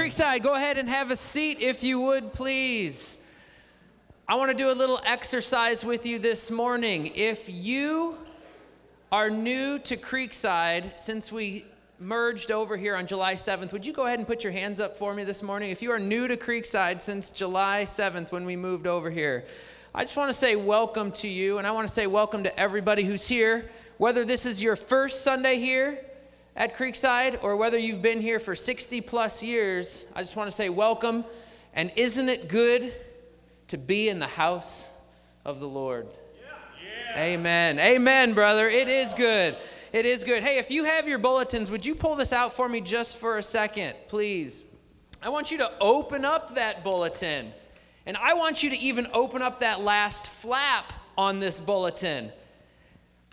Creekside, go ahead and have a seat if you would, please. I want to do a little exercise with you this morning. If you are new to Creekside, since we merged over here on July 7th, would you go ahead and put your hands up for me this morning? If you are new to Creekside since July 7th when we moved over here, I just want to say welcome to you, and I want to say welcome to everybody who's here. Whether this is your first Sunday here at Creekside or whether you've been here for 60 plus years, I just want to say welcome. And isn't it good to be in the house of the Lord? Yeah. Yeah. Amen. Amen, brother. It is good. It is good. Hey, if you have your bulletins, would you pull this out for me just for a second, please? I want you to open up that bulletin. And I want you to even open up that last flap on this bulletin.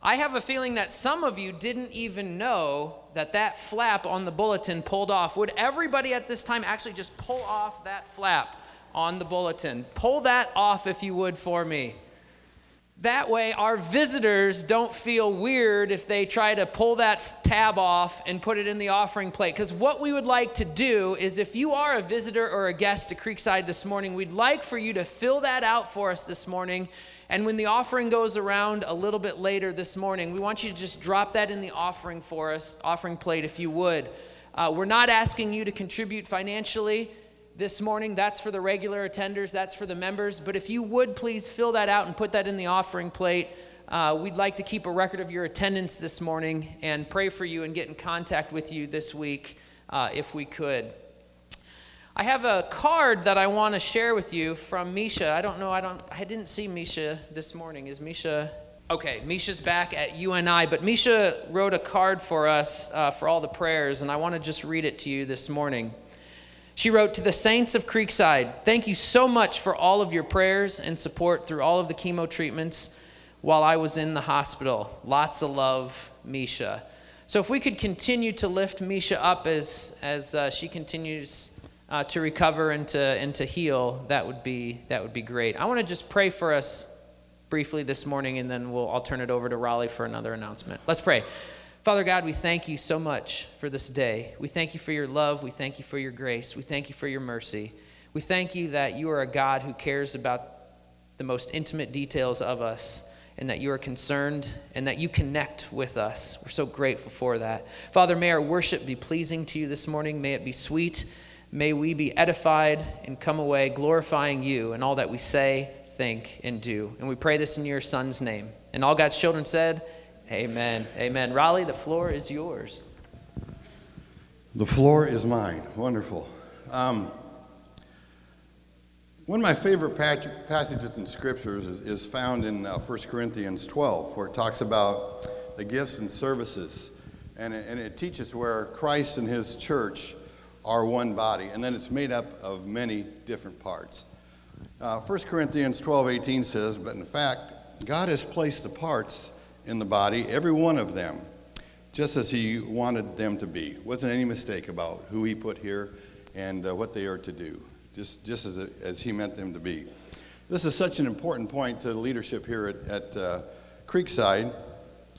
I have a feeling that some of you didn't even know that that flap on the bulletin pulled off. Would everybody at this time actually just pull off that flap on the bulletin? Pull that off if you would for me. That way, our visitors don't feel weird if they try to pull that tab off and put it in the offering plate. Because what we would like to do is, if you are a visitor or a guest to Creekside this morning, we'd like for you to fill that out for us this morning. And when the offering goes around a little bit later this morning, we want you to just drop that in the offering for us, offering plate, if you would. Uh, we're not asking you to contribute financially this morning. That's for the regular attenders, that's for the members. But if you would please fill that out and put that in the offering plate, uh, we'd like to keep a record of your attendance this morning and pray for you and get in contact with you this week uh, if we could. I have a card that I want to share with you from Misha. I don't know, I don't I didn't see Misha this morning. Is Misha Okay, Misha's back at UNI, but Misha wrote a card for us uh, for all the prayers, and I want to just read it to you this morning. She wrote to the saints of Creekside, Thank you so much for all of your prayers and support through all of the chemo treatments while I was in the hospital. Lots of love, Misha. So, if we could continue to lift Misha up as, as uh, she continues uh, to recover and to, and to heal, that would, be, that would be great. I want to just pray for us briefly this morning, and then we'll, I'll turn it over to Raleigh for another announcement. Let's pray. Father God, we thank you so much for this day. We thank you for your love. We thank you for your grace. We thank you for your mercy. We thank you that you are a God who cares about the most intimate details of us and that you are concerned and that you connect with us. We're so grateful for that. Father, may our worship be pleasing to you this morning. May it be sweet. May we be edified and come away glorifying you in all that we say, think, and do. And we pray this in your Son's name. And all God's children said, Amen. Amen. Raleigh, the floor is yours. The floor is mine. Wonderful. Um, one of my favorite passages in scriptures is, found in uh, 1 Corinthians 12, where it talks about the gifts and services. And it, and it teaches where Christ and his church are one body, and then it's made up of many different parts. Uh, 1 Corinthians 12 18 says, But in fact, God has placed the parts in the body, every one of them, just as He wanted them to be. Wasn't any mistake about who He put here and uh, what they are to do, just, just as, as He meant them to be. This is such an important point to the leadership here at, at uh, Creekside.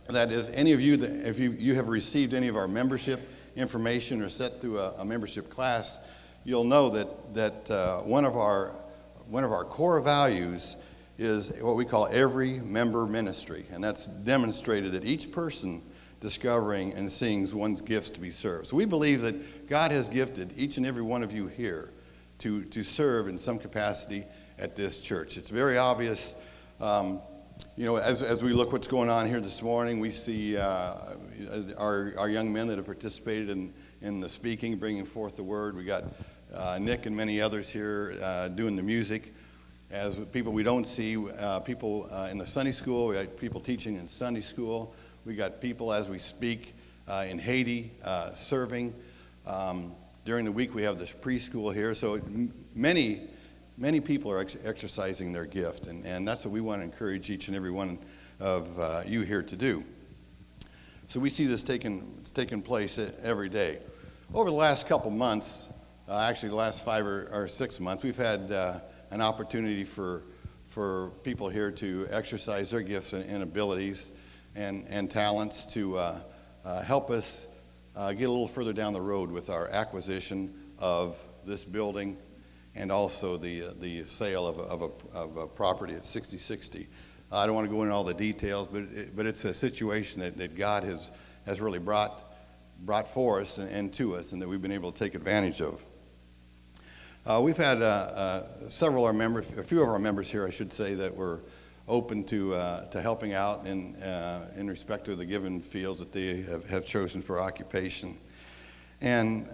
That is, any of you, that, if you, you have received any of our membership information or set through a, a membership class, you'll know that, that uh, one, of our, one of our core values is what we call every member ministry. And that's demonstrated that each person discovering and seeing one's gifts to be served. So we believe that God has gifted each and every one of you here to, to serve in some capacity at this church. It's very obvious. Um, you know, as, as we look what's going on here this morning, we see uh, our, our young men that have participated in, in the speaking, bringing forth the word. We got uh, Nick and many others here uh, doing the music as people we don't see, uh, people uh, in the Sunday school, we got people teaching in Sunday school, we got people as we speak uh, in Haiti serving. Um, during the week, we have this preschool here, so many, many people are ex- exercising their gift, and, and that's what we want to encourage each and every one of uh, you here to do. So we see this taking, taking place every day. Over the last couple months, uh, actually the last five or, or, six months, we've had an opportunity for, for people here to exercise their gifts and, and abilities and, and talents to uh, uh, help us uh, get a little further down the road with our acquisition of this building and also the, uh, the sale of a, of, a, of a property at 6060. I don't want to go into all the details, but, it, but it's a situation that, that God has, has really brought, brought for us and, and to us and that we've been able to take advantage of. Uh, we've had uh, uh, several of our members, a few of our members here, I should say, that were open to, uh, to helping out in, uh, in respect to the given fields that they have, have chosen for occupation. And,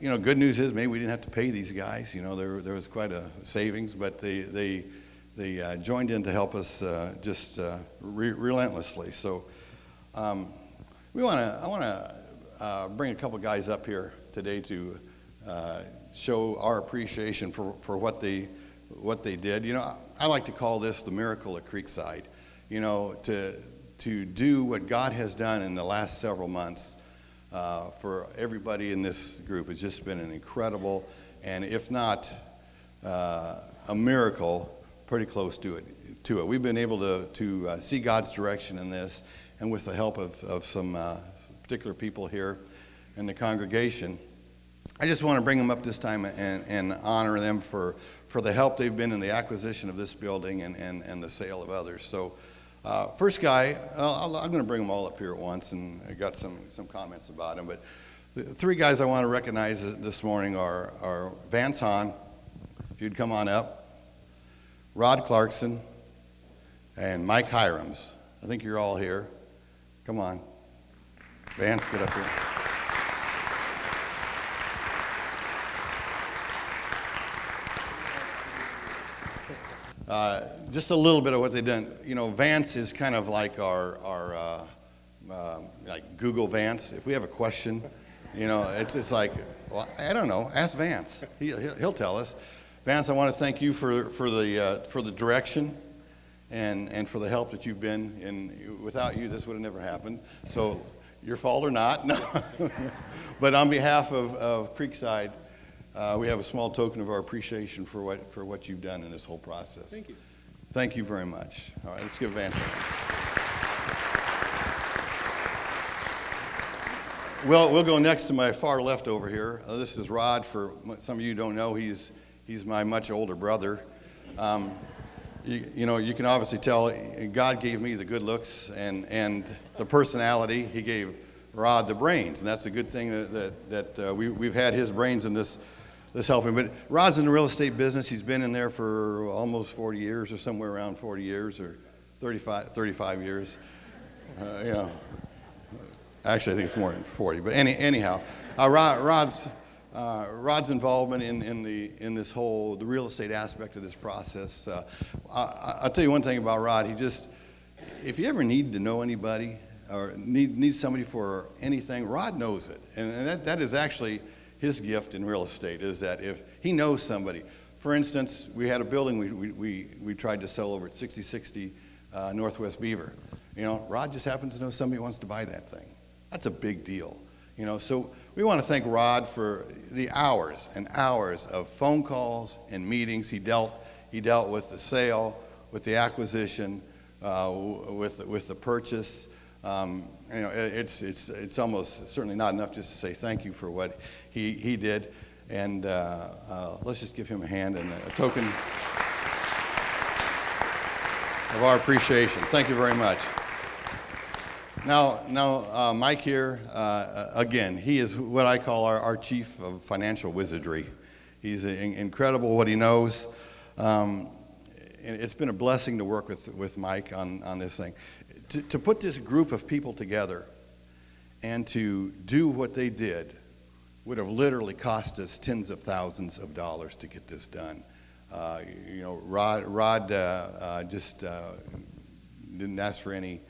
you know, good news is maybe we didn't have to pay these guys. You know, there, there was quite a savings, but they, they, they uh, joined in to help us uh, just uh, re- relentlessly. So um, we want to, I want to bring a couple guys up here today to show our appreciation for, for what they what they did. You know, I like to call this the miracle at Creekside. You know, to to do what God has done in the last several months uh, for everybody in this group has just been an incredible, and if not uh, a miracle, pretty close to it. To it, we've been able to to uh, see God's direction in this, and with the help of of some uh, particular people here in the congregation I just want to bring them up this time and, and honor them for, for the help they've been in the acquisition of this building and, and, and the sale of others. So, uh, first guy, i am going to bring them all up here at once, and I got some, some comments about them. But the three guys I want to recognize this morning are, are Vance Hahn, if you'd come on up, Rod Clarkson, and Mike Hirams. I think you're all here. Come on. Vance, get up here. Uh, just a little bit of what they've done. You know, Vance is kind of like our, our uh, uh, like Google Vance. If we have a question, you know, it's, it's like, well, I don't know, ask Vance. He, he'll, tell us. Vance, I want to thank you for, for, the, uh, for the direction and, and for the help that you've been. And without you, this would have never happened. So, your fault or not, no. but on behalf of, of Creekside, uh, we have a small token of our appreciation for what, for what you've done in this whole process. Thank you. Thank you very much. All right, let's give Vance. Well, we'll go next to my far left over here. Uh, this is Rod. For some of you don't know, he's he's my much older brother. Um, you, you, know, you can obviously tell God gave me the good looks and and the personality. He gave Rod the brains, and that's a good thing that that, that uh, we we've had his brains in this this helping. But Rod's in the real estate business. He's been in there for almost 40 years or somewhere around 40 years or 35, 35 years. Uh, you know, actually, I think it's more than 40. But any, anyhow, uh, Rod, Rod's, uh, Rod's involvement in, in, the, in this whole, the real estate aspect of this process. Uh, I, will tell you one thing about Rod. He just, if you ever need to know anybody or need, need somebody for anything, Rod knows it. And, and that, that is actually his gift in real estate is that if he knows somebody, for instance, we had a building we, we, we, we tried to sell over at 6060 uh, Northwest Beaver. You know, Rod just happens to know somebody wants to buy that thing. That's a big deal. You know, so we want to thank Rod for the hours and hours of phone calls and meetings. He dealt, he dealt with the sale, with the acquisition, uh, with, with the purchase. Um, you know, it's, it's, it's almost certainly not enough just to say thank you for what he, he did. And uh, uh, let's just give him a hand and a token of our appreciation. Thank you very much. Now, now uh, Mike here, uh, again, he is what I call our, our chief of financial wizardry. He's in, incredible what he knows. Um, it's been a blessing to work with, with Mike on, on this thing to, to put this group of people together and to do what they did would have literally cost us tens of thousands of dollars to get this done. Uh, you know, Rod, Rod uh, uh, just uh, didn't ask for any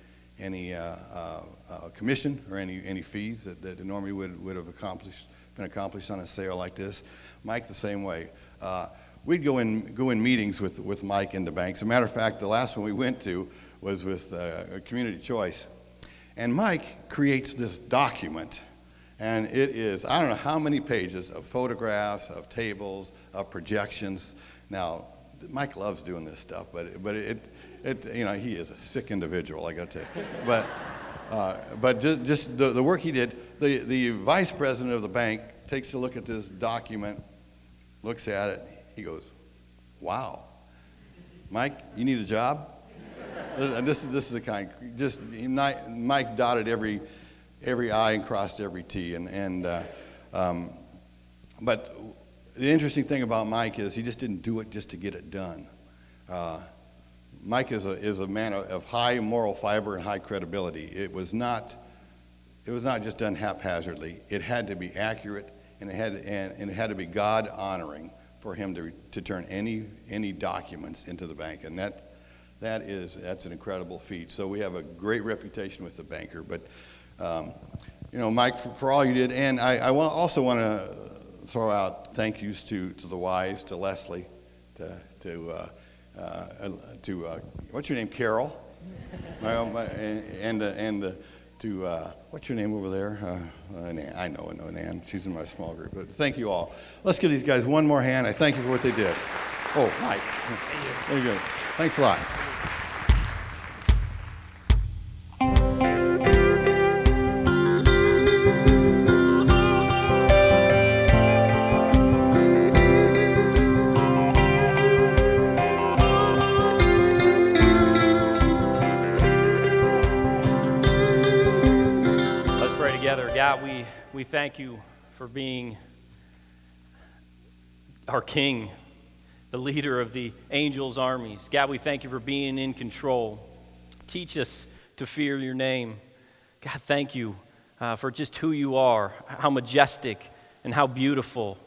any uh, uh, commission or any any fees that, that normally would, would have accomplished been accomplished on a sale like this. Mike the same way. we'd go in go in meetings with with Mike in the banks. As a matter of fact, the last one we went to, was with uh, Community Choice. And Mike creates this document, and it is, I don't know how many pages of photographs, of tables, of projections. Now, Mike loves doing this stuff, but, but it, it, you know, he is a sick individual, I gotta tell you. But, uh, but just, just the, the work he did, the, the vice president of the bank takes a look at this document, looks at it, he goes, Wow. Mike, you need a job? This, is, this is the kind, just Mike dotted every, every I and crossed every T. And, and, uh, um, but the interesting thing about Mike is he just didn't do it just to get it done. Uh, Mike is a, is a man of high moral fiber and high credibility. It was not, it was not just done haphazardly. It had to be accurate and it had, and, and it had to be God honoring for him to, to turn any, any documents into the bank. And that, that is, that's an incredible feat. So we have a great reputation with the banker. But, um, you know, Mike, for, for, all you did, and I, I also want to throw out thank yous to, to the wives, to Leslie, to, to, uh, uh, to uh, what's your name, Carol? my, my, and, and, to uh, what's your name over there? Uh, uh, Nan. I know, I know Nan. She's in my small group. But thank you all. Let's give these guys one more hand. I thank you for what they did. Oh, Mike. Thank you. There you go. Thanks a lot. For being our King, the leader of the angels' armies. God, we thank you for being in control. Teach us to fear your name. God, thank you uh, for just who you are, how majestic and how beautiful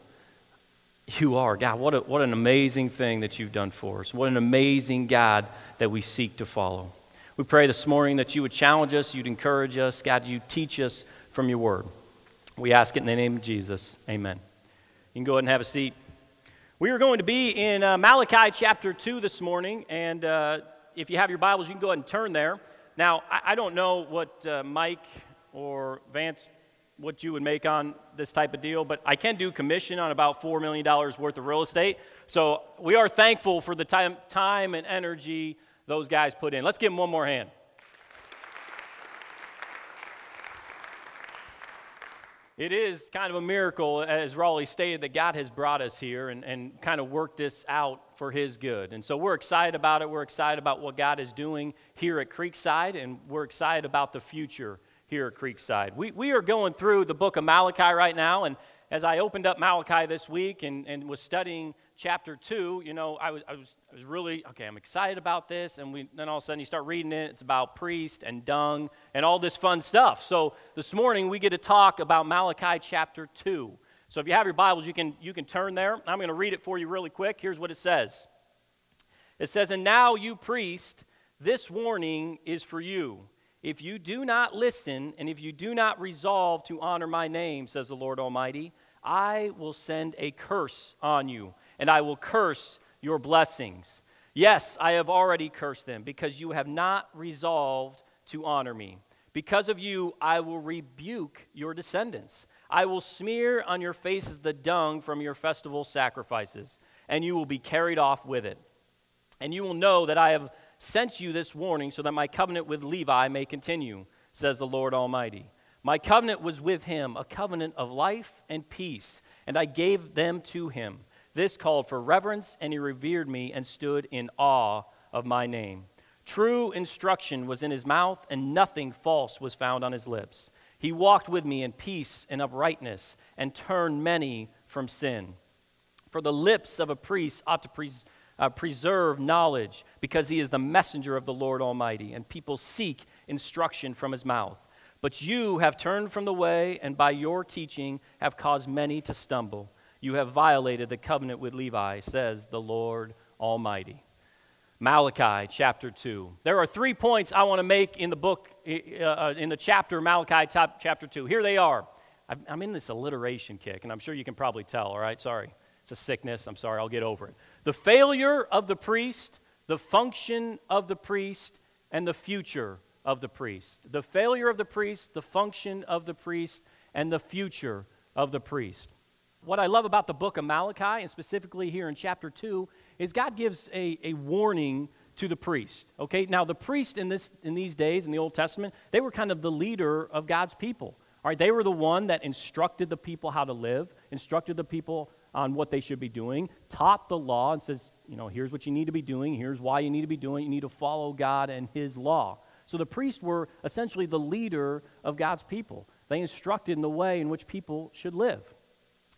you are. God, what, a, what an amazing thing that you've done for us. What an amazing God that we seek to follow. We pray this morning that you would challenge us, you'd encourage us. God, you teach us from your word. We ask it in the name of Jesus. Amen. You can go ahead and have a seat. We are going to be in uh, Malachi chapter 2 this morning, and uh, if you have your Bibles, you can go ahead and turn there. Now, I, I don't know what uh, Mike or Vance, what you would make on this type of deal, but I can do commission on about $4 million worth of real estate. So we are thankful for the time, time and energy those guys put in. Let's give them one more hand. It is kind of a miracle, as Raleigh stated, that God has brought us here and, and kind of worked this out for His good. And so we're excited about it. We're excited about what God is doing here at Creekside, and we're excited about the future here at Creekside. We, we are going through the book of Malachi right now, and as I opened up Malachi this week and, and was studying chapter 2, you know, I was, I, was, I was really, okay, I'm excited about this. And we, then all of a sudden you start reading it. It's about priest and dung and all this fun stuff. So this morning we get to talk about Malachi chapter 2. So if you have your Bibles, you can, you can turn there. I'm going to read it for you really quick. Here's what it says It says, And now, you priest, this warning is for you. If you do not listen, and if you do not resolve to honor my name, says the Lord Almighty, I will send a curse on you, and I will curse your blessings. Yes, I have already cursed them, because you have not resolved to honor me. Because of you, I will rebuke your descendants. I will smear on your faces the dung from your festival sacrifices, and you will be carried off with it. And you will know that I have sent you this warning so that my covenant with Levi may continue, says the Lord Almighty. My covenant was with him, a covenant of life and peace, and I gave them to him. This called for reverence, and he revered me and stood in awe of my name. True instruction was in his mouth, and nothing false was found on his lips. He walked with me in peace and uprightness, and turned many from sin. For the lips of a priest ought to pres- uh, preserve knowledge, because he is the messenger of the Lord Almighty, and people seek instruction from his mouth. But you have turned from the way, and by your teaching have caused many to stumble. You have violated the covenant with Levi, says the Lord Almighty. Malachi chapter 2. There are three points I want to make in the book, uh, in the chapter, Malachi chapter 2. Here they are. I'm in this alliteration kick, and I'm sure you can probably tell, all right? Sorry. It's a sickness. I'm sorry. I'll get over it. The failure of the priest, the function of the priest, and the future of the priest. The failure of the priest, the function of the priest, and the future of the priest. What I love about the book of Malachi, and specifically here in chapter 2, is God gives a, a warning to the priest. Okay, now the priest in, this, in these days, in the Old Testament, they were kind of the leader of God's people. All right, they were the one that instructed the people how to live, instructed the people on what they should be doing, taught the law, and says, you know, here's what you need to be doing, here's why you need to be doing, you need to follow God and His law. So the priests were essentially the leader of God's people. They instructed in the way in which people should live.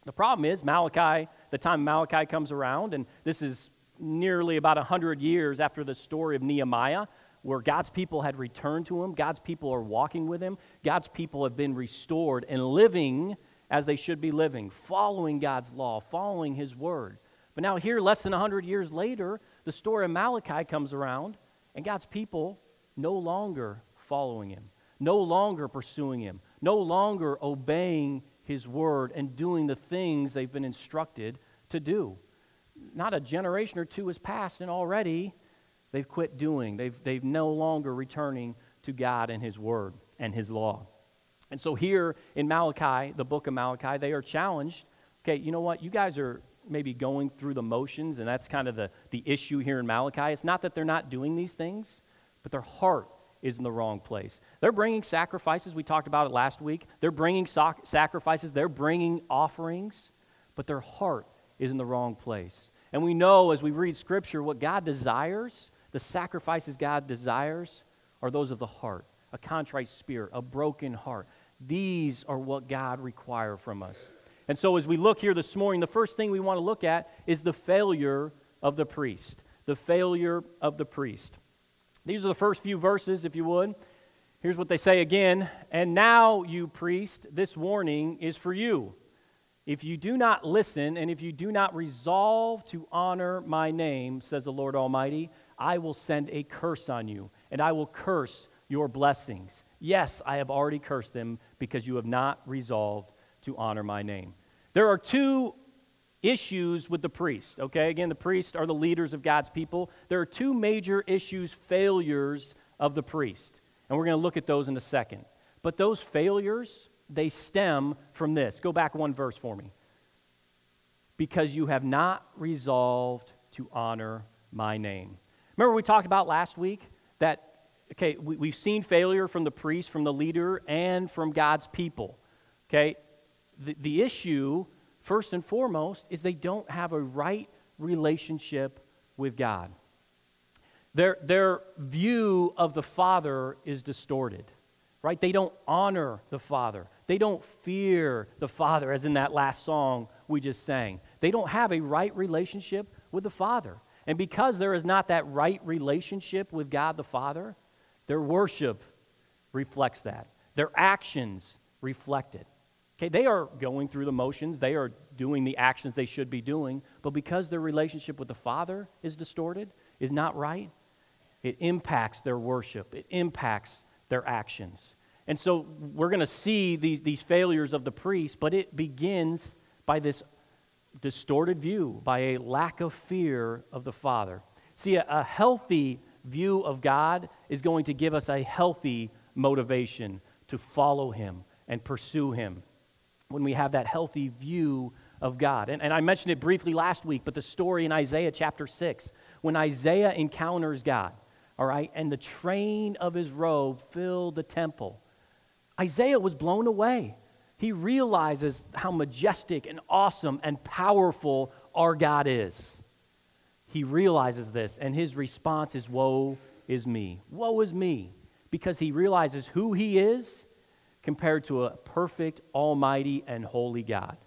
The problem is, Malachi, the time Malachi comes around, and this is nearly about 100 years after the story of Nehemiah, where God's people had returned to him, God's people are walking with him, God's people have been restored and living as they should be living, following God's law, following his word. But now, here, less than 100 years later, the story of Malachi comes around, and God's people no longer following him, no longer pursuing him, no longer obeying his word and doing the things they've been instructed to do. Not a generation or two has passed, and already they've quit doing. They've, they've no longer returning to God and his word and his law. And so here in Malachi, the book of Malachi, they are challenged. Okay, you know what? You guys are maybe going through the motions, and that's kind of the, the issue here in Malachi. It's not that they're not doing these things, but their heart is in the wrong place. They're bringing sacrifices. We talked about it last week. They're bringing so- sacrifices, they're bringing offerings, but their heart is in the wrong place. And we know as we read Scripture what God desires, the sacrifices God desires, are those of the heart a contrite spirit, a broken heart. These are what God requires from us. And so, as we look here this morning, the first thing we want to look at is the failure of the priest. The failure of the priest. These are the first few verses, if you would. Here's what they say again And now, you priest, this warning is for you. If you do not listen, and if you do not resolve to honor my name, says the Lord Almighty, I will send a curse on you, and I will curse your blessings. Yes, I have already cursed them because you have not resolved to honor my name. There are two issues with the priest, okay? Again, the priests are the leaders of God's people. There are two major issues, failures of the priest. And we're going to look at those in a second. But those failures, they stem from this. Go back one verse for me. Because you have not resolved to honor my name. Remember, we talked about last week that okay, we, have seen failure from the priest, from the leader, and from God's people. Okay? The, the issue, first and foremost, is they don't have a right relationship with God. Their, their view of the Father is distorted, right? They don't honor the Father. They don't fear the Father, as in that last song we just sang. They don't have a right relationship with the Father. And because there is not that right relationship with God the Father, their worship reflects that. Their actions reflect it. Okay, they are going through the motions, they are doing the actions they should be doing, but because their relationship with the Father is distorted, is not right, it impacts their worship, it impacts their actions. And so we're going to see these, these failures of the priest, but it begins by this distorted view, by a lack of fear of the Father. See, a, a healthy view of God is going to give us a healthy motivation to follow Him and pursue Him when we have that healthy view of God. And, and I mentioned it briefly last week, but the story in Isaiah chapter 6, when Isaiah encounters God, all right, and the train of his robe filled the temple, Isaiah was blown away. He realizes how majestic and awesome and powerful our God is he realizes this, and his response is, Woe is me. Woe is me. Because he realizes who he is compared to a perfect, almighty, and holy God.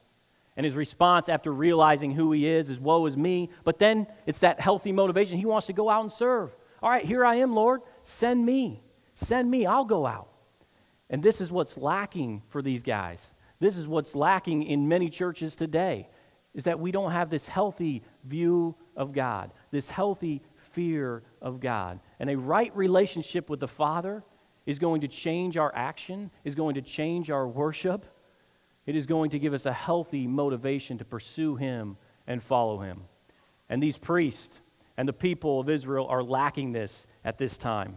And his response after realizing who he is is, Woe is me. But then it's that healthy motivation. He wants to go out and serve. All right, here I am, Lord. Send me. Send me. I'll go out. And this is what's lacking for these guys. This is what's lacking in many churches today is that we don't have this healthy view of God, this healthy fear of God. And a right relationship with the Father is going to change our action, is going to change our worship. It is going to give us a healthy motivation to pursue Him and follow Him. And these priests and the people of Israel are lacking this at this time.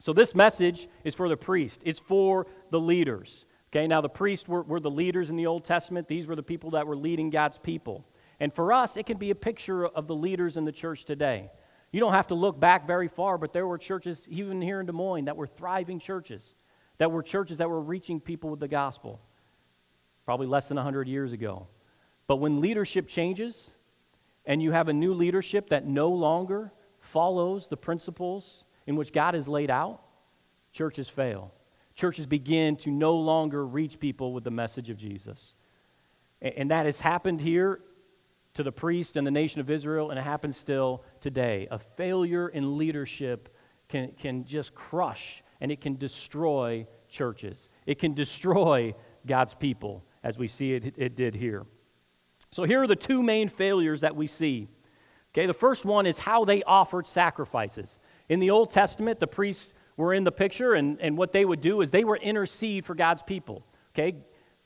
So, this message is for the priest, it's for the leaders. Okay, now the priests were, were the leaders in the Old Testament. These were the people that were leading God's people. And for us, it can be a picture of the leaders in the church today. You don't have to look back very far, but there were churches, even here in Des Moines, that were thriving churches. that were churches that were reaching people with the gospel, probably less than 100 years ago. But when leadership changes and you have a new leadership that no longer follows the principles in which God has laid out, churches fail. Churches begin to no longer reach people with the message of Jesus. And that has happened here to the priest and the nation of Israel, and it happens still today. A failure in leadership can, can just crush and it can destroy churches. It can destroy God's people, as we see it, it did here. So here are the two main failures that we see. Okay, the first one is how they offered sacrifices. In the Old Testament, the priests were in the picture, and, and what they would do is they were intercede for God's people. Okay,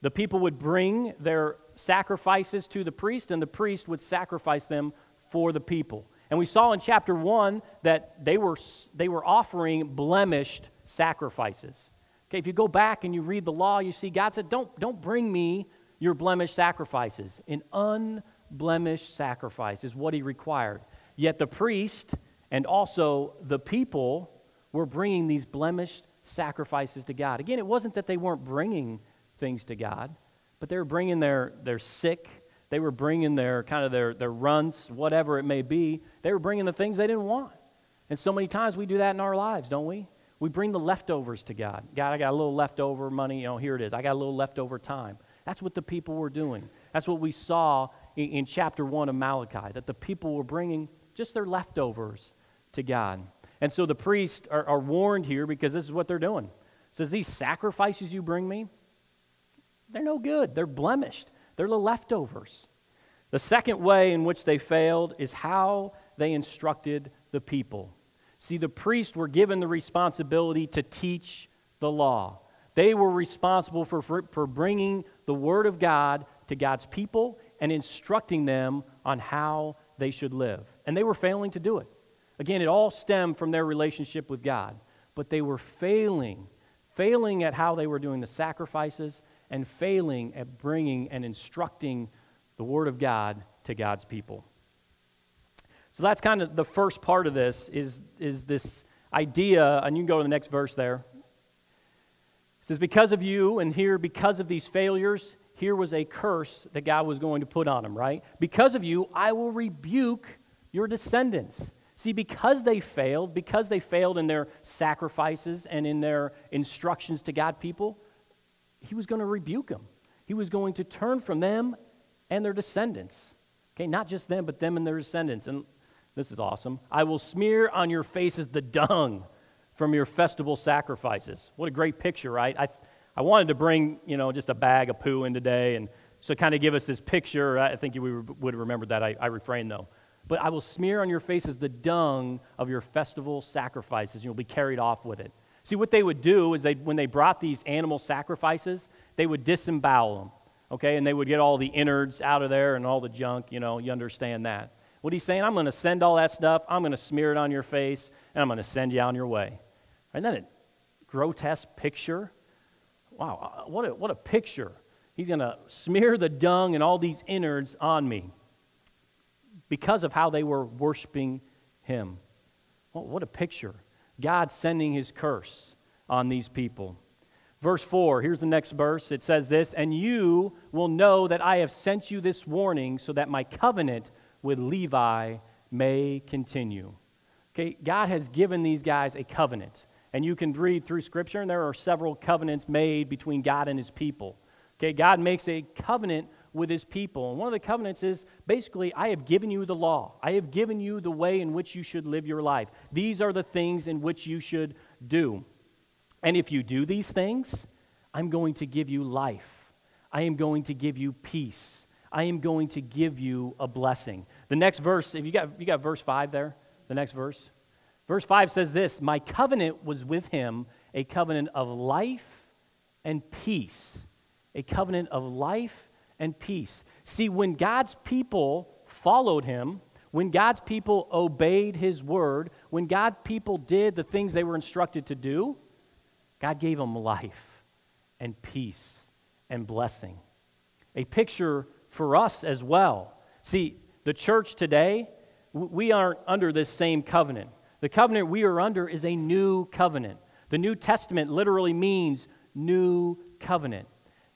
the people would bring their sacrifices to the priest, and the priest would sacrifice them for the people. And we saw in chapter 1 that they were, they were offering blemished sacrifices. Okay, if you go back and you read the law, you see God said, Don't, don't bring me your blemished sacrifices. An unblemished sacrifice is what he required. Yet the priest and also the people were bringing these blemished sacrifices to God. Again, it wasn't that they weren't bringing things to God, but they were bringing their, their sick, they were bringing their kind of their, their runs, whatever it may be. They were bringing the things they didn't want. And so many times we do that in our lives, don't we? We bring the leftovers to God. God, I got a little leftover money. You know, here it is. I got a little leftover time. That's what the people were doing. That's what we saw in, in chapter 1 of Malachi, that the people were bringing just their leftovers to God. And so the priests are, are warned here because this is what they're doing. It says, These sacrifices you bring me, they're no good. They're blemished. They're the leftovers. The second way in which they failed is how they instructed the people. See, the priests were given the responsibility to teach the law. They were responsible for, for, for, bringing the Word of God to God's people and instructing them on how they should live. And they were failing to do it. Again, it all stemmed from their relationship with God. But they were failing, failing at how they were doing the sacrifices and failing at bringing and instructing the Word of God to God's people. So that's kind of the first part of this is, is this idea, and you can go to the next verse there. It says, Because of you, and here, because of these failures, here was a curse that God was going to put on them, right? Because of you, I will rebuke your descendants. See, because they failed, because they failed in their sacrifices and in their instructions to God people, he was going to rebuke them. He was going to turn from them and their descendants. Okay, not just them, but them and their descendants. And this is awesome. I will smear on your faces the dung from your festival sacrifices. What a great picture, right? I, I wanted to bring, you know, just a bag of poo in today and so kind of give us this picture. I think you would have remembered that. I, I though. But I will smear on your faces the dung of your festival sacrifices, and you'll be carried off with it. See, what they would do is they, when they brought these animal sacrifices, they would disembowel them, okay? And they would get all the innards out of there and all the junk, you know, you understand that. What he's saying, I'm going to send all that stuff, I'm going to smear it on your face, and I'm going to send you on your way. Isn't that a grotesque picture? Wow, uh, what a, what a picture. He's going to smear the dung and all these innards on me because of how they were worshiping him. Well, what a picture. God sending his curse on these people. Verse 4, here's the next verse. It says this And you will know that I have sent you this warning so that my covenant with Levi may continue. Okay, God has given these guys a covenant. And you can read through Scripture, and there are several covenants made between God and his people. Okay, God makes a covenant with his people. And one of the covenants is basically, I have given you the law. I have given you the way in which you should live your life. These are the things in which you should do. And if you do these things, I'm going to give you life. I am going to give you peace. I am going to give you a blessing. The next verse, if you got, you got verse 5 there, the next verse. Verse 5 says this My covenant was with him, a covenant of life and peace. A covenant of life and peace. See, when God's people followed him, when God's people obeyed his word, when God's people did the things they were instructed to do, God gave them life and peace and blessing. A picture for us as well. See, the church today, we aren't under this same covenant. The covenant we are under is a new covenant. The New Testament literally means new covenant.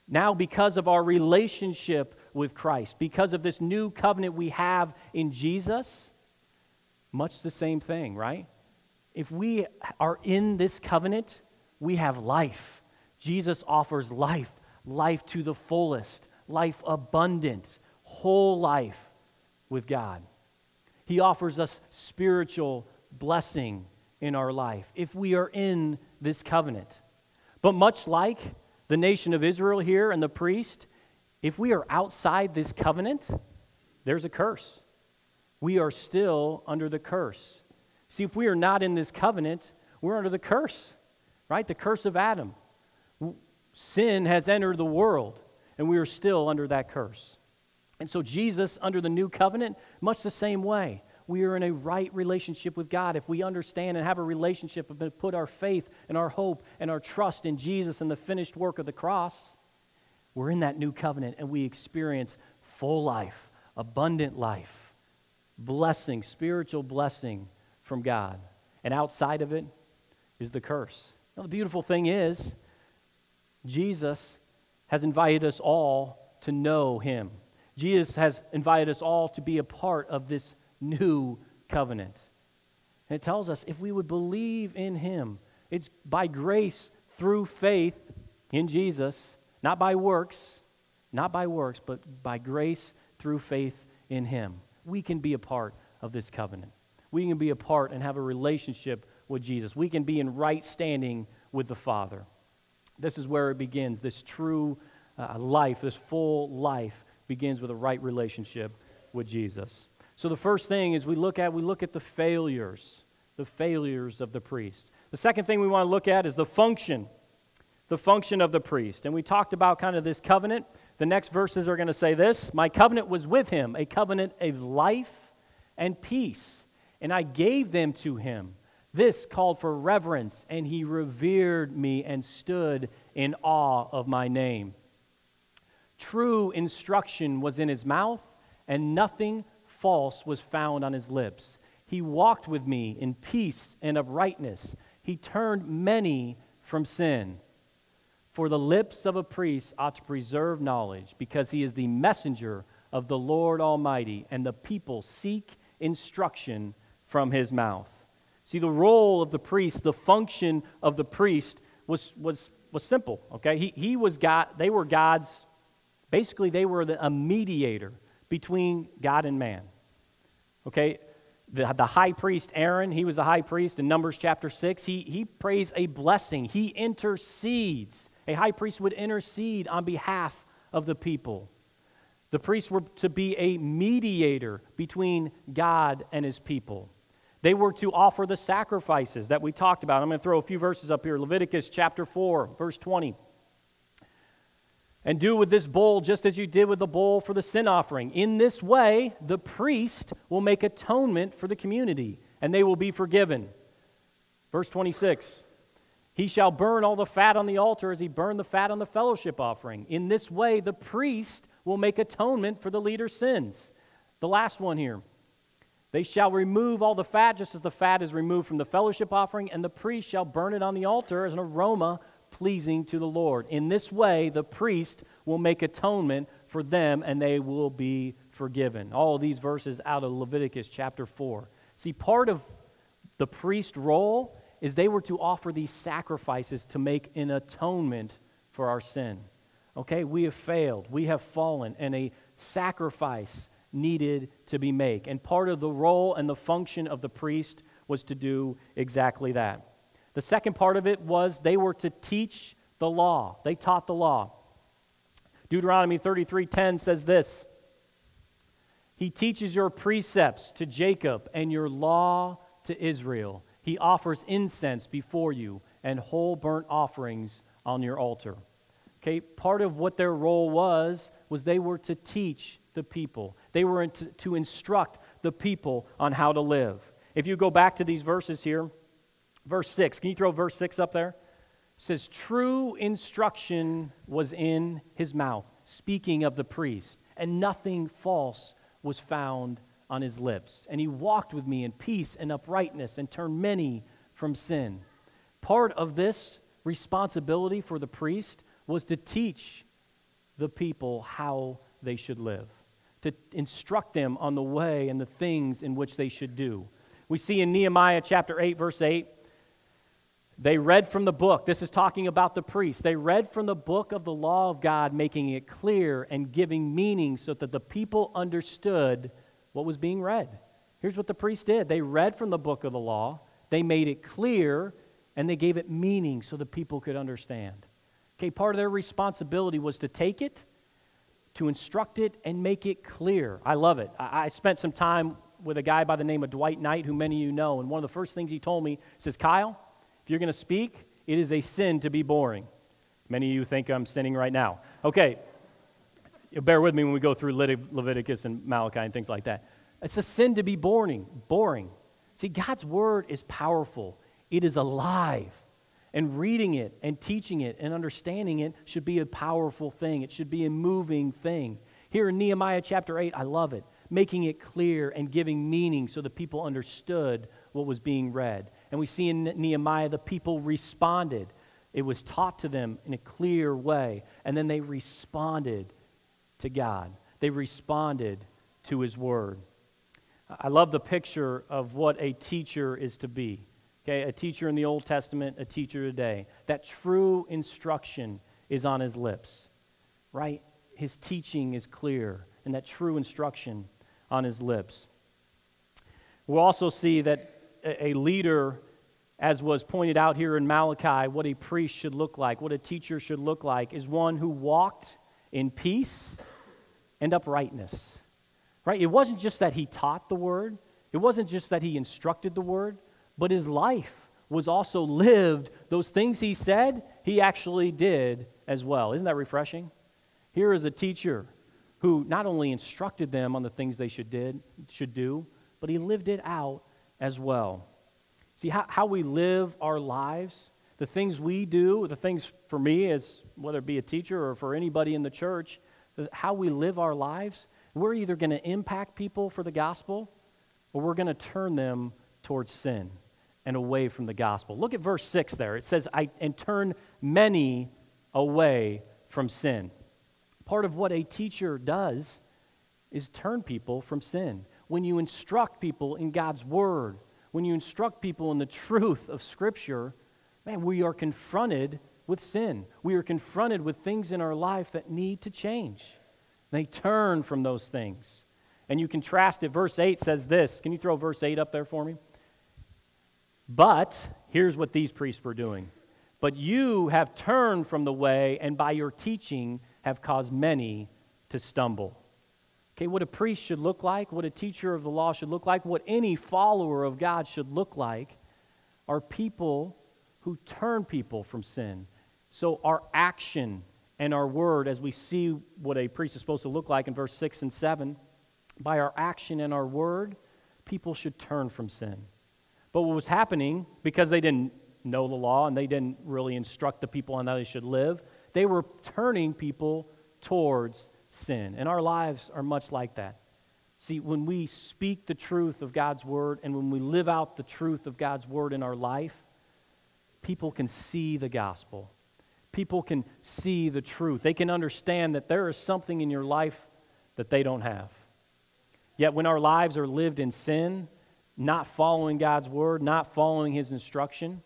Now, because of our relationship with Christ, because of this new covenant we have in Jesus, much the same thing, right? If we are in this covenant, we have life. Jesus offers life, life to the fullest, life abundant, whole life with God. He offers us spiritual blessing in our life if we are in this covenant. But much like the nation of Israel here and the priest, if we are outside this covenant, there's a curse. We are still under the curse. See, if we are not in this covenant, we're under the curse, right? The curse of Adam. Sin has entered the world, and we are still under that curse. And so, Jesus, under the new covenant, much the same way, we are in a right relationship with God. If we understand and have a relationship and put our faith and our hope and our trust in Jesus and the finished work of the cross, we're in that new covenant and we experience full life, abundant life, blessing, spiritual blessing from God. And outside of it is the curse. Now, the beautiful thing is, Jesus has invited us all to know him. Jesus has invited us all to be a part of this new covenant. And it tells us if we would believe in him, it's by grace through faith in Jesus, not by works, not by works, but by grace through faith in him. We can be a part of this covenant. We can be a part and have a relationship with Jesus. We can be in right standing with the Father. This is where it begins. This true uh, life, this full life begins with a right relationship with Jesus. So the first thing is we look at we look at the failures, the failures of the priest. The second thing we want to look at is the function, the function of the priest. And we talked about kind of this covenant. The next verses are going to say this, my covenant was with him, a covenant of life and peace, and I gave them to him. This called for reverence, and he revered me and stood in awe of my name. True instruction was in his mouth, and nothing false was found on his lips. He walked with me in peace and uprightness. He turned many from sin. For the lips of a priest ought to preserve knowledge, because he is the messenger of the Lord Almighty, and the people seek instruction from his mouth. See, the role of the priest, the function of the priest was, was, was simple, okay? He, he was God, they were God's Basically, they were the, a mediator between God and man. Okay? The, the high priest Aaron, he was the high priest in Numbers chapter 6. He, he prays a blessing, he intercedes. A high priest would intercede on behalf of the people. The priests were to be a mediator between God and his people. They were to offer the sacrifices that we talked about. I'm going to throw a few verses up here. Leviticus chapter 4, verse 20. And do with this bowl just as you did with the bowl for the sin offering. In this way, the priest will make atonement for the community, and they will be forgiven. Verse 26 He shall burn all the fat on the altar as he burned the fat on the fellowship offering. In this way, the priest will make atonement for the leader's sins. The last one here. They shall remove all the fat just as the fat is removed from the fellowship offering, and the priest shall burn it on the altar as an aroma pleasing to the Lord. In this way, the priest will make atonement for them and they will be forgiven. All these verses out of Leviticus chapter 4. See, part of the priest role is they were to offer these sacrifices to make an atonement for our sin. Okay, we have failed, we have fallen, and a sacrifice needed to be made. And part of the role and the function of the priest was to do exactly that. The second part of it was they were to teach the law. They taught the law. Deuteronomy 33:10 says this. He teaches your precepts to Jacob and your law to Israel. He offers incense before you and whole burnt offerings on your altar. Okay, part of what their role was was they were to teach the people. They were to, to instruct the people on how to live. If you go back to these verses here, Verse 6. Can you throw verse 6 up there? It says, True instruction was in his mouth, speaking of the priest, and nothing false was found on his lips. And he walked with me in peace and uprightness and turned many from sin. Part of this responsibility for the priest was to teach the people how they should live, to instruct them on the way and the things in which they should do. We see in Nehemiah chapter 8, verse 8, they read from the book. This is talking about the priests. They read from the book of the law of God, making it clear and giving meaning so that the people understood what was being read. Here's what the priests did they read from the book of the law, they made it clear, and they gave it meaning so the people could understand. Okay, part of their responsibility was to take it, to instruct it, and make it clear. I love it. I, I spent some time with a guy by the name of Dwight Knight, who many of you know, and one of the first things he told me says, Kyle, if you're going to speak, it is a sin to be boring. Many of you think I'm sinning right now. Okay, bear with me when we go through Leviticus and Malachi and things like that. It's a sin to be boring. Boring. See, God's word is powerful. It is alive. And reading it and teaching it and understanding it should be a powerful thing. It should be a moving thing. Here in Nehemiah chapter 8, I love it, making it clear and giving meaning so the people understood what was being read. And we see in Nehemiah the people responded. It was taught to them in a clear way, and then they responded to God. They responded to His Word. I love the picture of what a teacher is to be. Okay, a teacher in the Old Testament, a teacher today. That true instruction is on his lips, right? His teaching is clear, and that true instruction on his lips. We'll also see that a leader, as was pointed out here in Malachi, what a priest should look like, what a teacher should look like, is one who walked in peace and uprightness. Right? It wasn't just that he taught the word, it wasn't just that he instructed the word, but his life was also lived. Those things he said, he actually did as well. Isn't that refreshing? Here is a teacher who not only instructed them on the things they should, did, should do, but he lived it out as well. See, how, how we live our lives, the things we do, the things for me, as whether it be a teacher or for anybody in the church, how we live our lives, we're either going to impact people for the gospel or we're going to turn them towards sin and away from the gospel. Look at verse 6 there. It says, I, and turn many away from sin. Part of what a teacher does is turn people from sin. When you instruct people in God's word, when you instruct people in the truth of Scripture, man, we are confronted with sin. We are confronted with things in our life that need to change. They turn from those things. And you contrast it. Verse 8 says this. Can you throw verse 8 up there for me? But here's what these priests were doing. But you have turned from the way, and by your teaching have caused many to stumble. Okay, what a priest should look like, what a teacher of the law should look like, what any follower of God should look like are people who turn people from sin. So our action and our word, as we see what a priest is supposed to look like in verse 6 and 7, by our action and our word, people should turn from sin. But what was happening, because they didn't know the law and they didn't really instruct the people on how they should live, they were turning people towards sin. And our lives are much like that. See, when we speak the truth of God's word and when we live out the truth of God's word in our life, people can see the gospel. People can see the truth. They can understand that there is something in your life that they don't have. Yet when our lives are lived in sin, not following God's word, not following his instruction,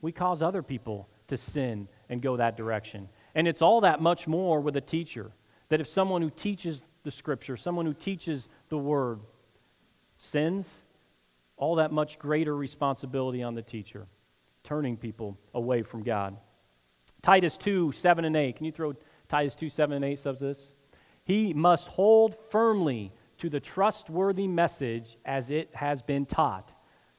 we cause other people to sin and go that direction. And it's all that much more with a teacher. That if someone who teaches the scripture, someone who teaches the word, sins, all that much greater responsibility on the teacher, turning people away from God. Titus 2, 7 and 8. Can you throw Titus 2, 7 and 8 subs this? He must hold firmly to the trustworthy message as it has been taught,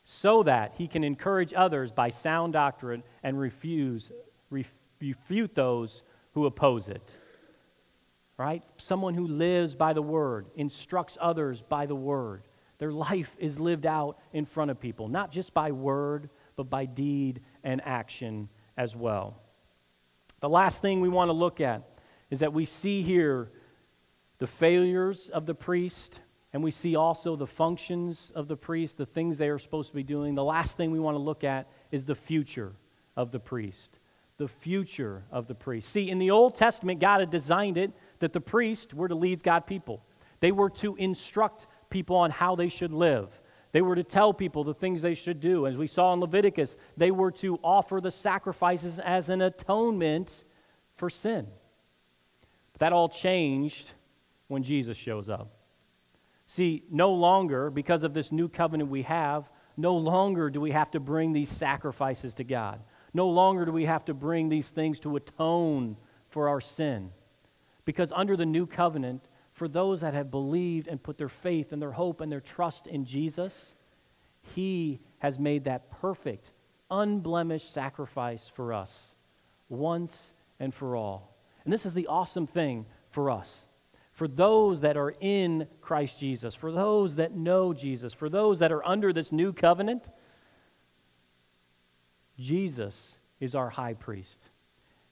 so that he can encourage others by sound doctrine and refuse, refute those who oppose it. Right? Someone who lives by the word, instructs others by the word. Their life is lived out in front of people, not just by word, but by deed and action as well. The last thing we want to look at is that we see here the failures of the priest, and we see also the functions of the priest, the things they are supposed to be doing. The last thing we want to look at is the future of the priest. The future of the priest. See, in the Old Testament, God had designed it that the priests were to lead God's people. They were to instruct people on how they should live. They were to tell people the things they should do. As we saw in Leviticus, they were to offer the sacrifices as an atonement for sin. But that all changed when Jesus shows up. See, no longer, because of this new covenant we have, no longer do we have to bring these sacrifices to God. No longer do we have to bring these things to atone for our sin. Because under the new covenant, for those that have believed and put their faith and their hope and their trust in Jesus, He has made that perfect, unblemished sacrifice for us once and for all. And this is the awesome thing for us. For those that are in Christ Jesus, for those that know Jesus, for those that are under this new covenant, Jesus is our high priest.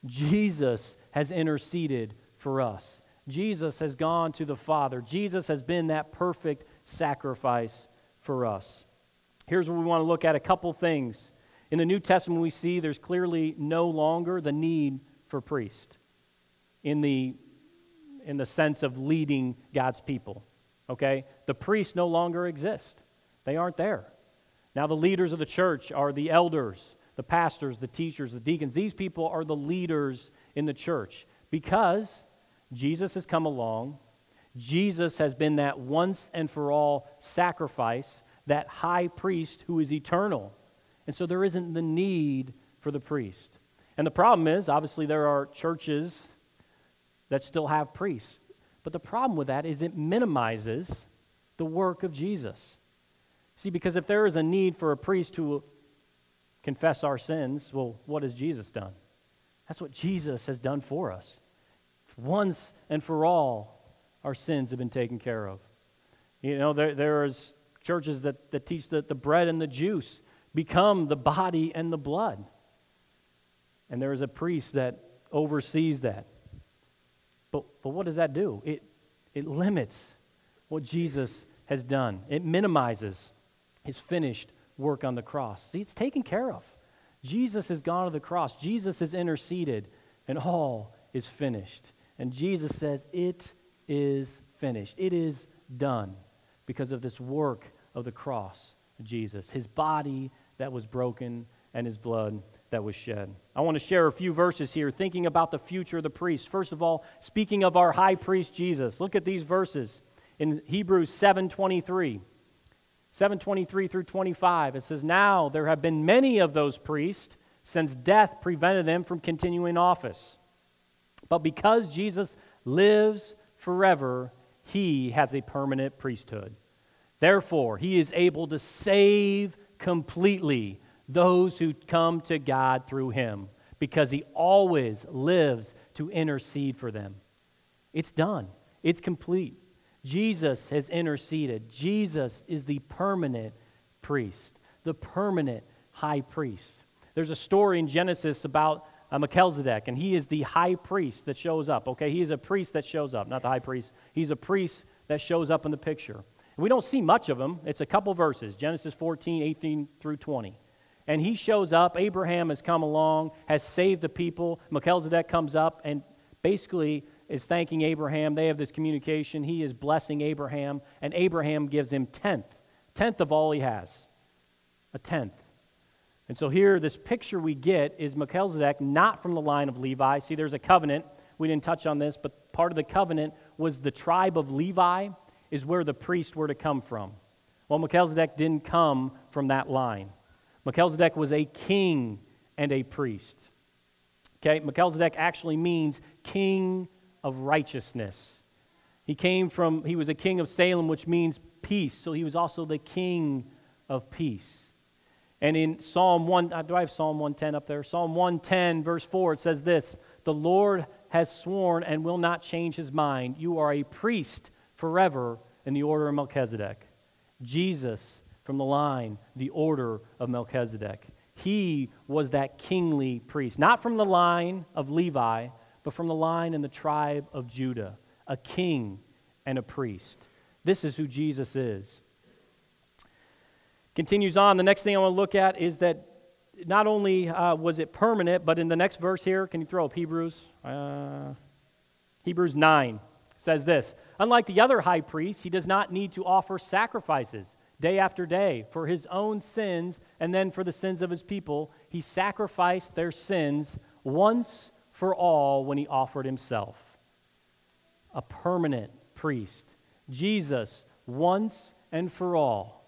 Jesus has interceded for us. Jesus has gone to the Father. Jesus has been that perfect sacrifice for us. Here's what we want to look at a couple things. In the New Testament, we see there's clearly no longer the need for priest in the, in the sense of leading God's people. Okay? The priests no longer exist, they aren't there. Now, the leaders of the church are the elders, the pastors, the teachers, the deacons. These people are the leaders in the church because Jesus has come along. Jesus has been that once and for all sacrifice, that high priest who is eternal. And so there isn't the need for the priest. And the problem is, obviously, there are churches that still have priests. But the problem with that is it minimizes the work of Jesus. See, because if there is a need for a priest to confess our sins, well, what has Jesus done? That's what Jesus has done for us once and for all, our sins have been taken care of. You know, there, there's churches that, that teach that the bread and the juice become the body and the blood. And there is a priest that oversees that. But, but what does that do? It, it limits what Jesus has done, it minimizes his finished work on the cross. See, it's taken care of. Jesus has gone to the cross, Jesus has interceded, and all is finished. And Jesus says, It is finished. It is done because of this work of the cross Jesus, his body that was broken and his blood that was shed. I want to share a few verses here thinking about the future of the priest. First of all, speaking of our high priest Jesus. Look at these verses in Hebrews 7:23. 723 through 25. It says, Now there have been many of those priests since death prevented them from continuing office. But because Jesus lives forever, he has a permanent priesthood. Therefore, he is able to save completely those who come to God through him because he always lives to intercede for them. It's done, it's complete. Jesus has interceded. Jesus is the permanent priest, the permanent high priest. There's a story in Genesis about uh, Melchizedek, and he is the high priest that shows up. Okay, he is a priest that shows up, not the high priest. He's a priest that shows up in the picture. And we don't see much of him. It's a couple verses Genesis 14, 18 through 20. And he shows up. Abraham has come along, has saved the people. Melchizedek comes up and basically is thanking Abraham. They have this communication. He is blessing Abraham, and Abraham gives him tenth, tenth of all he has, a tenth. And so here, this picture we get is Melchizedek not from the line of Levi. See, there's a covenant. We didn't touch on this, but part of the covenant was the tribe of Levi is where the priests were to come from. Well, Melchizedek didn't come from that line. Melchizedek was a king and a priest. Okay, Melchizedek actually means king of righteousness. He came from, he was a king of Salem, which means peace. So he was also the king of peace. And in Psalm 1, uh, do I have Psalm 110 up there? Psalm 110, verse 4, it says this The Lord has sworn and will not change his mind. You are a priest forever in the order of Melchizedek. Jesus from the line, the order of Melchizedek. He was that kingly priest, not from the line of Levi, but from the line and the tribe of Judah, a king and a priest. This is who Jesus is. Continues on. The next thing I want to look at is that not only uh, was it permanent, but in the next verse here, can you throw up Hebrews? Uh, Hebrews 9 says this Unlike the other high priests, he does not need to offer sacrifices day after day for his own sins and then for the sins of his people. He sacrificed their sins once for all when he offered himself. A permanent priest. Jesus, once and for all,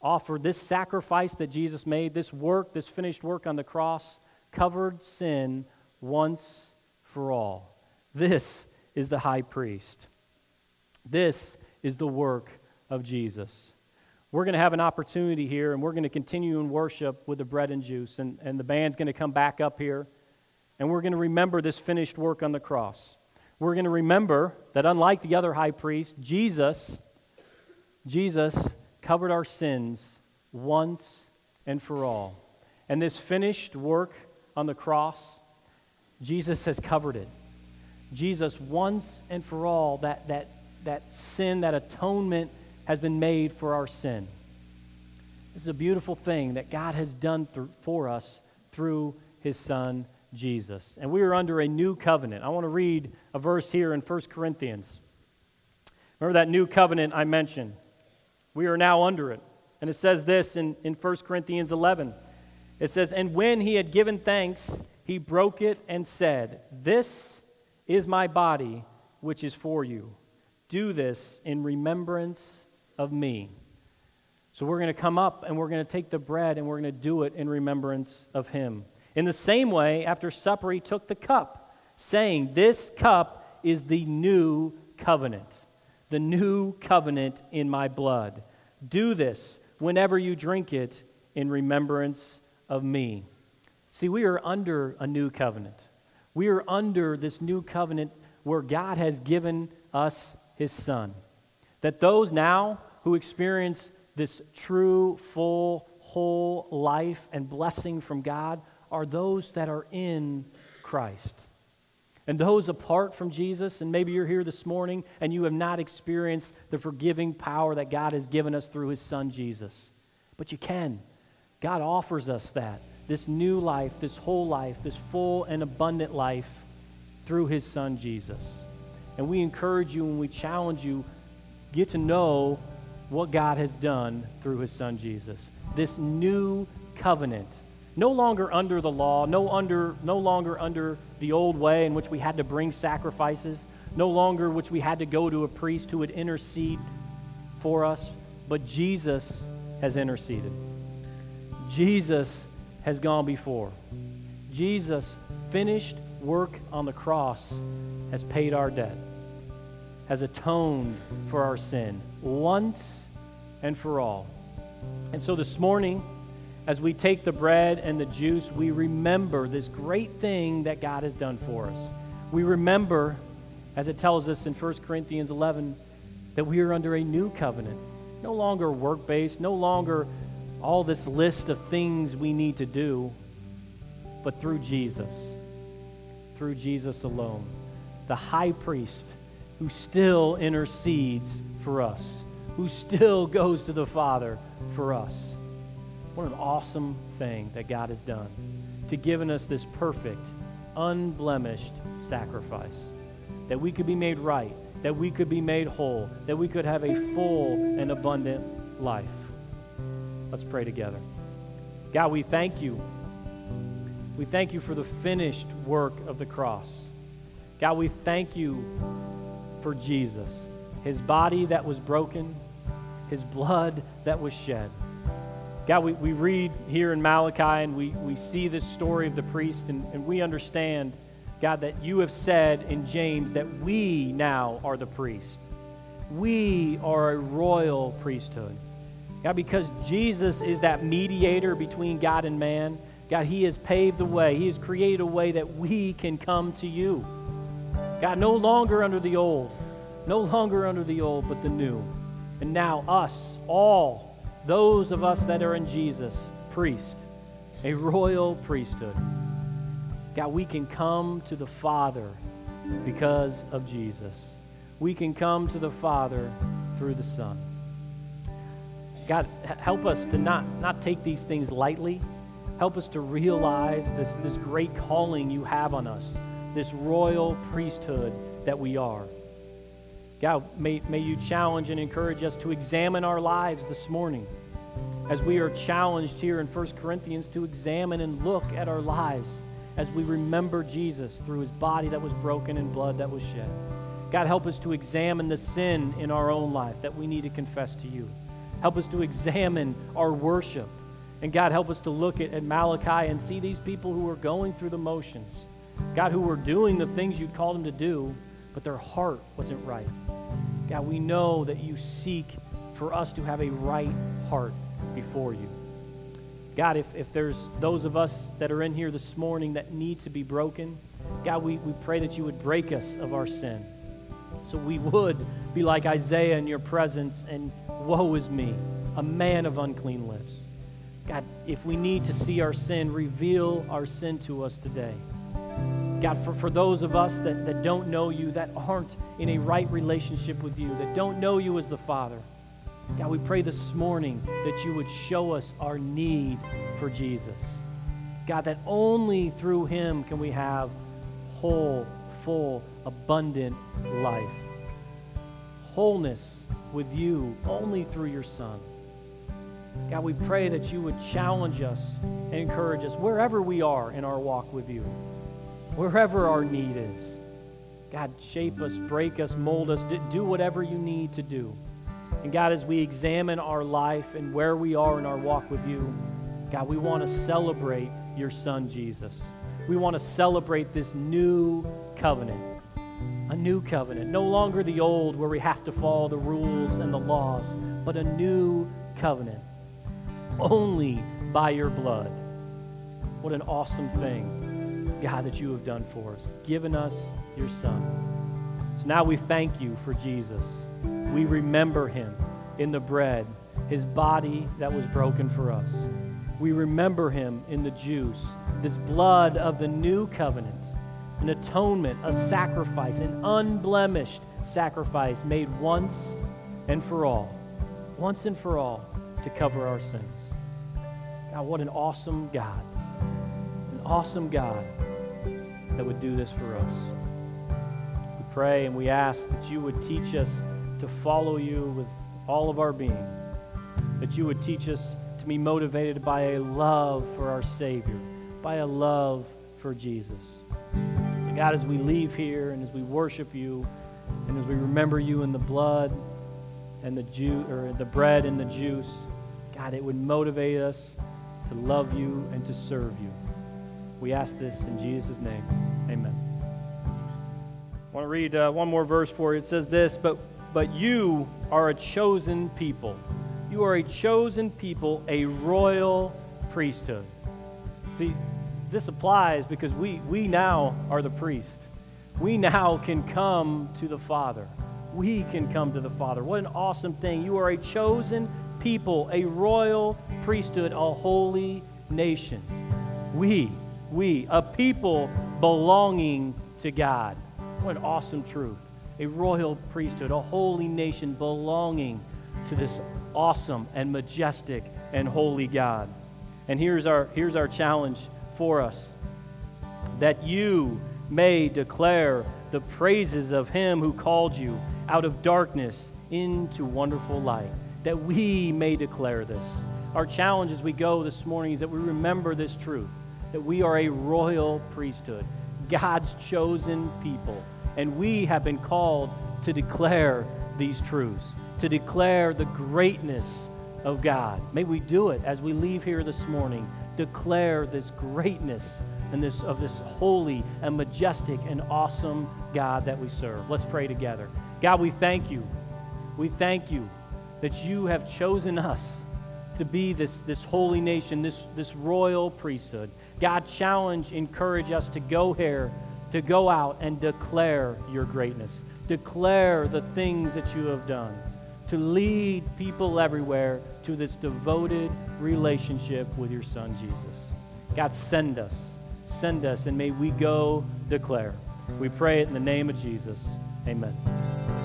offered this sacrifice that Jesus made, this work, this finished work on the cross, covered sin once for all. This is the high priest. This is the work of Jesus. We're going to have an opportunity here, and we're going to continue in worship with the bread and juice. And, and the band's going to come back up here, and we're going to remember this finished work on the cross. We're going to remember that unlike the other high priest, Jesus, Jesus covered our sins once and for all. And this finished work on the cross, Jesus has covered it. Jesus, once and for all, that, that, that sin, that atonement has been made for our sin. This is a beautiful thing that God has done through, for us through his Son, Jesus. And we are under a new covenant. I want to read a verse here in 1 Corinthians. Remember that new covenant I mentioned? We are now under it. And it says this in, in 1 Corinthians 11. It says, And when he had given thanks, he broke it and said, This is my body, which is for you. Do this in remembrance of me. So we're going to come up and we're going to take the bread and we're going to do it in remembrance of him. In the same way, after supper, he took the cup, saying, This cup is the new covenant, the new covenant in my blood. Do this whenever you drink it in remembrance of me. See, we are under a new covenant. We are under this new covenant where God has given us his son. That those now who experience this true, full, whole life and blessing from God are those that are in Christ. And those apart from Jesus, and maybe you're here this morning and you have not experienced the forgiving power that God has given us through his son Jesus. But you can. God offers us that this new life, this whole life, this full and abundant life through his son Jesus. And we encourage you and we challenge you get to know what God has done through his son Jesus. This new covenant no longer under the law, no, under, no longer under the old way in which we had to bring sacrifices, no longer which we had to go to a priest who would intercede for us, but Jesus has interceded. Jesus has gone before. Jesus' finished work on the cross has paid our debt, has atoned for our sin once and for all. And so this morning, as we take the bread and the juice, we remember this great thing that God has done for us. We remember, as it tells us in 1 Corinthians 11, that we are under a new covenant, no longer work based, no longer all this list of things we need to do, but through Jesus, through Jesus alone, the high priest who still intercedes for us, who still goes to the Father for us. What an awesome thing that God has done to given us this perfect, unblemished sacrifice. That we could be made right, that we could be made whole, that we could have a full and abundant life. Let's pray together. God, we thank you. We thank you for the finished work of the cross. God, we thank you for Jesus, his body that was broken, his blood that was shed. God, we, we read here in Malachi and we, we see this story of the priest, and, and we understand, God, that you have said in James that we now are the priest. We are a royal priesthood. God, because Jesus is that mediator between God and man, God, He has paved the way. He has created a way that we can come to you. God, no longer under the old, no longer under the old, but the new. And now, us, all, those of us that are in Jesus, priest, a royal priesthood. God, we can come to the Father because of Jesus. We can come to the Father through the Son. God, help us to not, not take these things lightly, Help us to realize this, this great calling you have on us, this royal priesthood that we are. God, may, may you challenge and encourage us to examine our lives this morning as we are challenged here in 1 Corinthians to examine and look at our lives as we remember Jesus through his body that was broken and blood that was shed. God, help us to examine the sin in our own life that we need to confess to you. Help us to examine our worship. And God, help us to look at, at Malachi and see these people who are going through the motions. God, who were doing the things you'd called them to do, but their heart wasn't right. God, we know that you seek for us to have a right heart before you. God, if, if there's those of us that are in here this morning that need to be broken, God, we, we pray that you would break us of our sin. So we would be like Isaiah in your presence, and woe is me, a man of unclean lips. God, if we need to see our sin, reveal our sin to us today. God, for, for those of us that, that don't know you, that aren't in a right relationship with you, that don't know you as the Father, God, we pray this morning that you would show us our need for Jesus. God, that only through him can we have whole, full, abundant life. Wholeness with you only through your Son. God, we pray that you would challenge us and encourage us wherever we are in our walk with you, wherever our need is. God, shape us, break us, mold us, do whatever you need to do. And God, as we examine our life and where we are in our walk with you, God, we want to celebrate your Son, Jesus. We want to celebrate this new covenant. A new covenant. No longer the old where we have to follow the rules and the laws, but a new covenant. Only by your blood. What an awesome thing, God, that you have done for us, given us your Son. So now we thank you for Jesus. We remember him in the bread, his body that was broken for us. We remember him in the juice, this blood of the new covenant, an atonement, a sacrifice, an unblemished sacrifice made once and for all, once and for all to cover our sins. God, what an awesome God, awesome God that would do this for us. We pray and we ask that you would teach us to follow you with all of our being. That you would teach us to be motivated by a love for our Savior, by a love for Jesus. So, God, as we leave here and as we worship you and as we remember you in the blood and the ju- or the bread and the juice, God, it would motivate us to love you and to serve you. We ask this in Jesus' name. Amen. I want to read uh, one more verse for you. It says this, but but you are a chosen people. You are a chosen people, a royal priesthood. See, this applies because we, we now are the priest. We now can come to the Father. We can come to the Father. What an awesome thing. You are a chosen people, a royal priesthood, a holy nation. We, we, a people belonging to God. What an awesome truth a royal priesthood, a holy nation belonging to this awesome and majestic and holy God. And here's our, here's our challenge for us that you may declare the praises of him who called you out of darkness into wonderful light. That we may declare this. Our challenge as we go this morning is that we remember this truth that we are a royal priesthood, God's chosen people and we have been called to declare these truths, to declare the greatness of God. May we do it as we leave here this morning. Declare this greatness and this of this holy and majestic and awesome God that we serve. Let's pray together. God, we thank you. We thank you that you have chosen us to be this, this holy nation, this, this royal priesthood. God, challenge, encourage us to go here to go out and declare your greatness, declare the things that you have done, to lead people everywhere to this devoted relationship with your Son, Jesus. God, send us. Send us, and may we go declare. We pray it in the name of Jesus. Amen.